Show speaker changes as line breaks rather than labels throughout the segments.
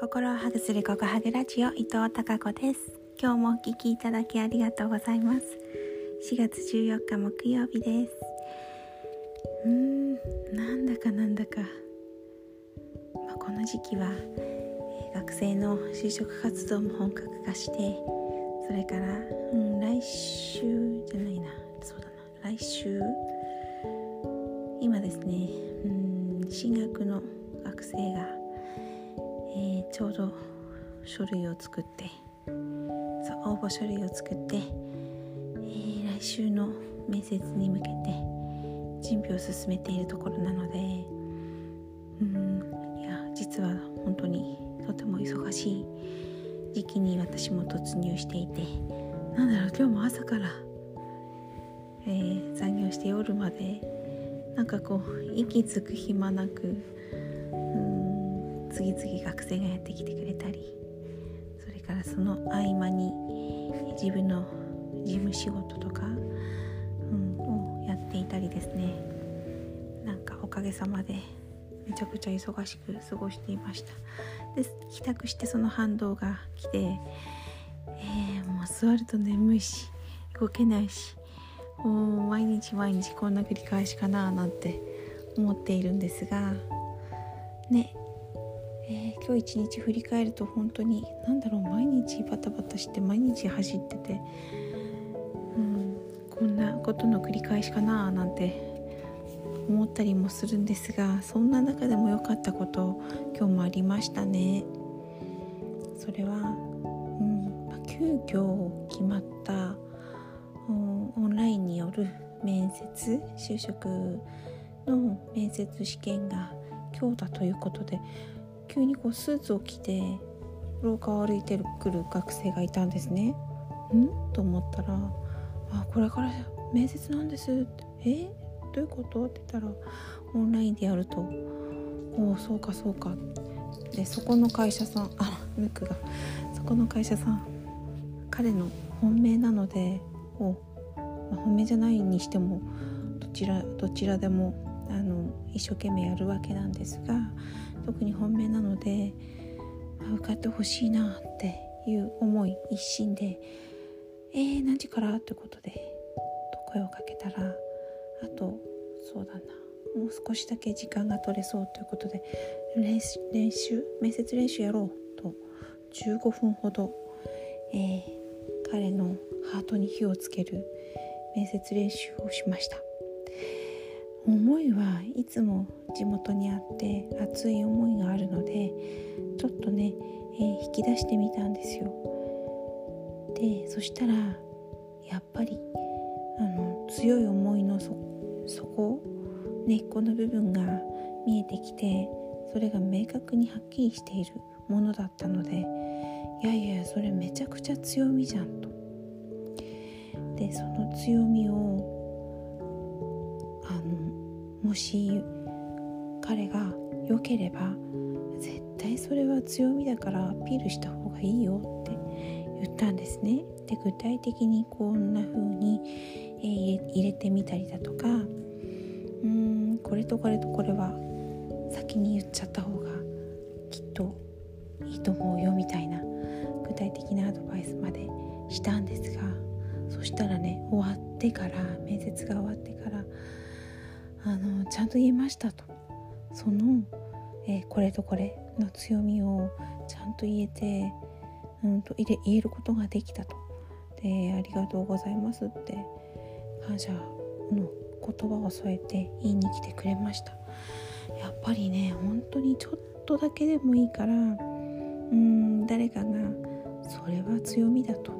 心をハグするココハグラジオ伊藤孝子です。今日もお聞きいただきありがとうございます。4月14日木曜日です。うーんなんだかなんだか、まあ、この時期は、えー、学生の就職活動も本格化してそれから、うん、来週じゃないな。そうだな。来週。今ですねうん進学の学生が、えー、ちょうど書類を作ってそう応募書類を作って、えー、来週の面接に向けて準備を進めているところなのでうんいや実は本当にとても忙しい時期に私も突入していてなんだろう今日も朝から、えー、残業して夜までなんかこう息つく暇なくうん次々学生がやってきてくれたりそれからその合間に自分の事務仕事とか、うん、をやっていたりですね。なんかおかげさまでめちゃくちゃ忙しく過ごしていました。で帰宅してその反動が来て、えー、もう座ると眠いし動けないしもう毎日毎日こんな繰り返しかななんて思っているんですがねえー、今日一日振り返ると本当に何だろう毎日バタバタして毎日走ってて、うん、こんなことの繰り返しかななんて思ったりもするんですがそんな中でも良かったこと今日もありましたね。それは、うんま、急遽決まったオンラインによる面接就職の面接試験が今日だということで急にこうスーツを着て廊下を歩いてくる学生がいたんですね。ん？と思ったら「あこれから面接なんです」って「え？どういうこと?」って言ったらオンラインでやると「おおそうかそうか」でそこの会社さんあムックがそこの会社さん彼の本命なのでを、まあ、本命じゃないにしてもどちらどちらでもあの一生懸命やるわけなんですが特に本命なので、まあ、受かってほしいなっていう思い一心で「えー、何時から?」ということでと声をかけたらあとそうだなもう少しだけ時間が取れそうということで練習面接練習やろうと15分ほど、えー、彼のハートに火をつける面接練習をしました思いはいつも地元にあって熱い思いがあるのでちょっとね、えー、引き出してみたんですよ。でそしたらやっぱりあの強い思いの底根っこの部分が見えてきてそれが明確にはっきりしているものだったのでいやいやそれめちゃくちゃ強みじゃんと。でその強みをのもし彼が良ければ絶対それは強みだからアピールした方がいいよって言ったんですね。で具体的にこんな風に、えー、入れてみたりだとかうーんこれとこれとこれは先に言っちゃった方がきっといいと思うよみたいな具体的なアドバイスまでしたんですがそしたらね終わってから面接が終わってからあのちゃんと言えましたと。その、えー、これとこれの強みをちゃんと言えて、うんと、言えることができたと。でありがとうございますって感謝の言葉を添えて言いに来てくれました。やっぱりね本当にちょっとだけでもいいからうん誰かがそれは強みだと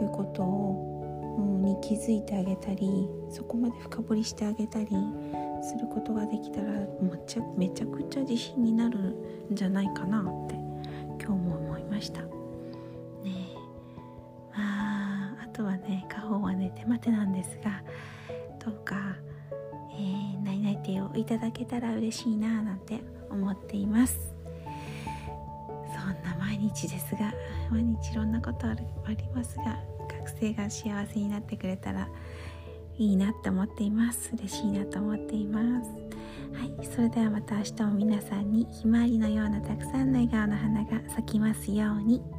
いうことを、に気づいてあげたりそこまで深掘りしてあげたりすることができたらめちゃめちゃくちゃ自信になるんじゃないかなって今日も思いました。ねまああとはね家宝はね手間手なんですがどうか、えー、内々手をいただけたら嬉しいななんて思っています。毎日ですが毎日いろんなことありますが学生が幸せになってくれたらいいなと思っています嬉しいなと思っていますはいそれではまた明日も皆さんにひまわりのようなたくさんの笑顔の花が咲きますように。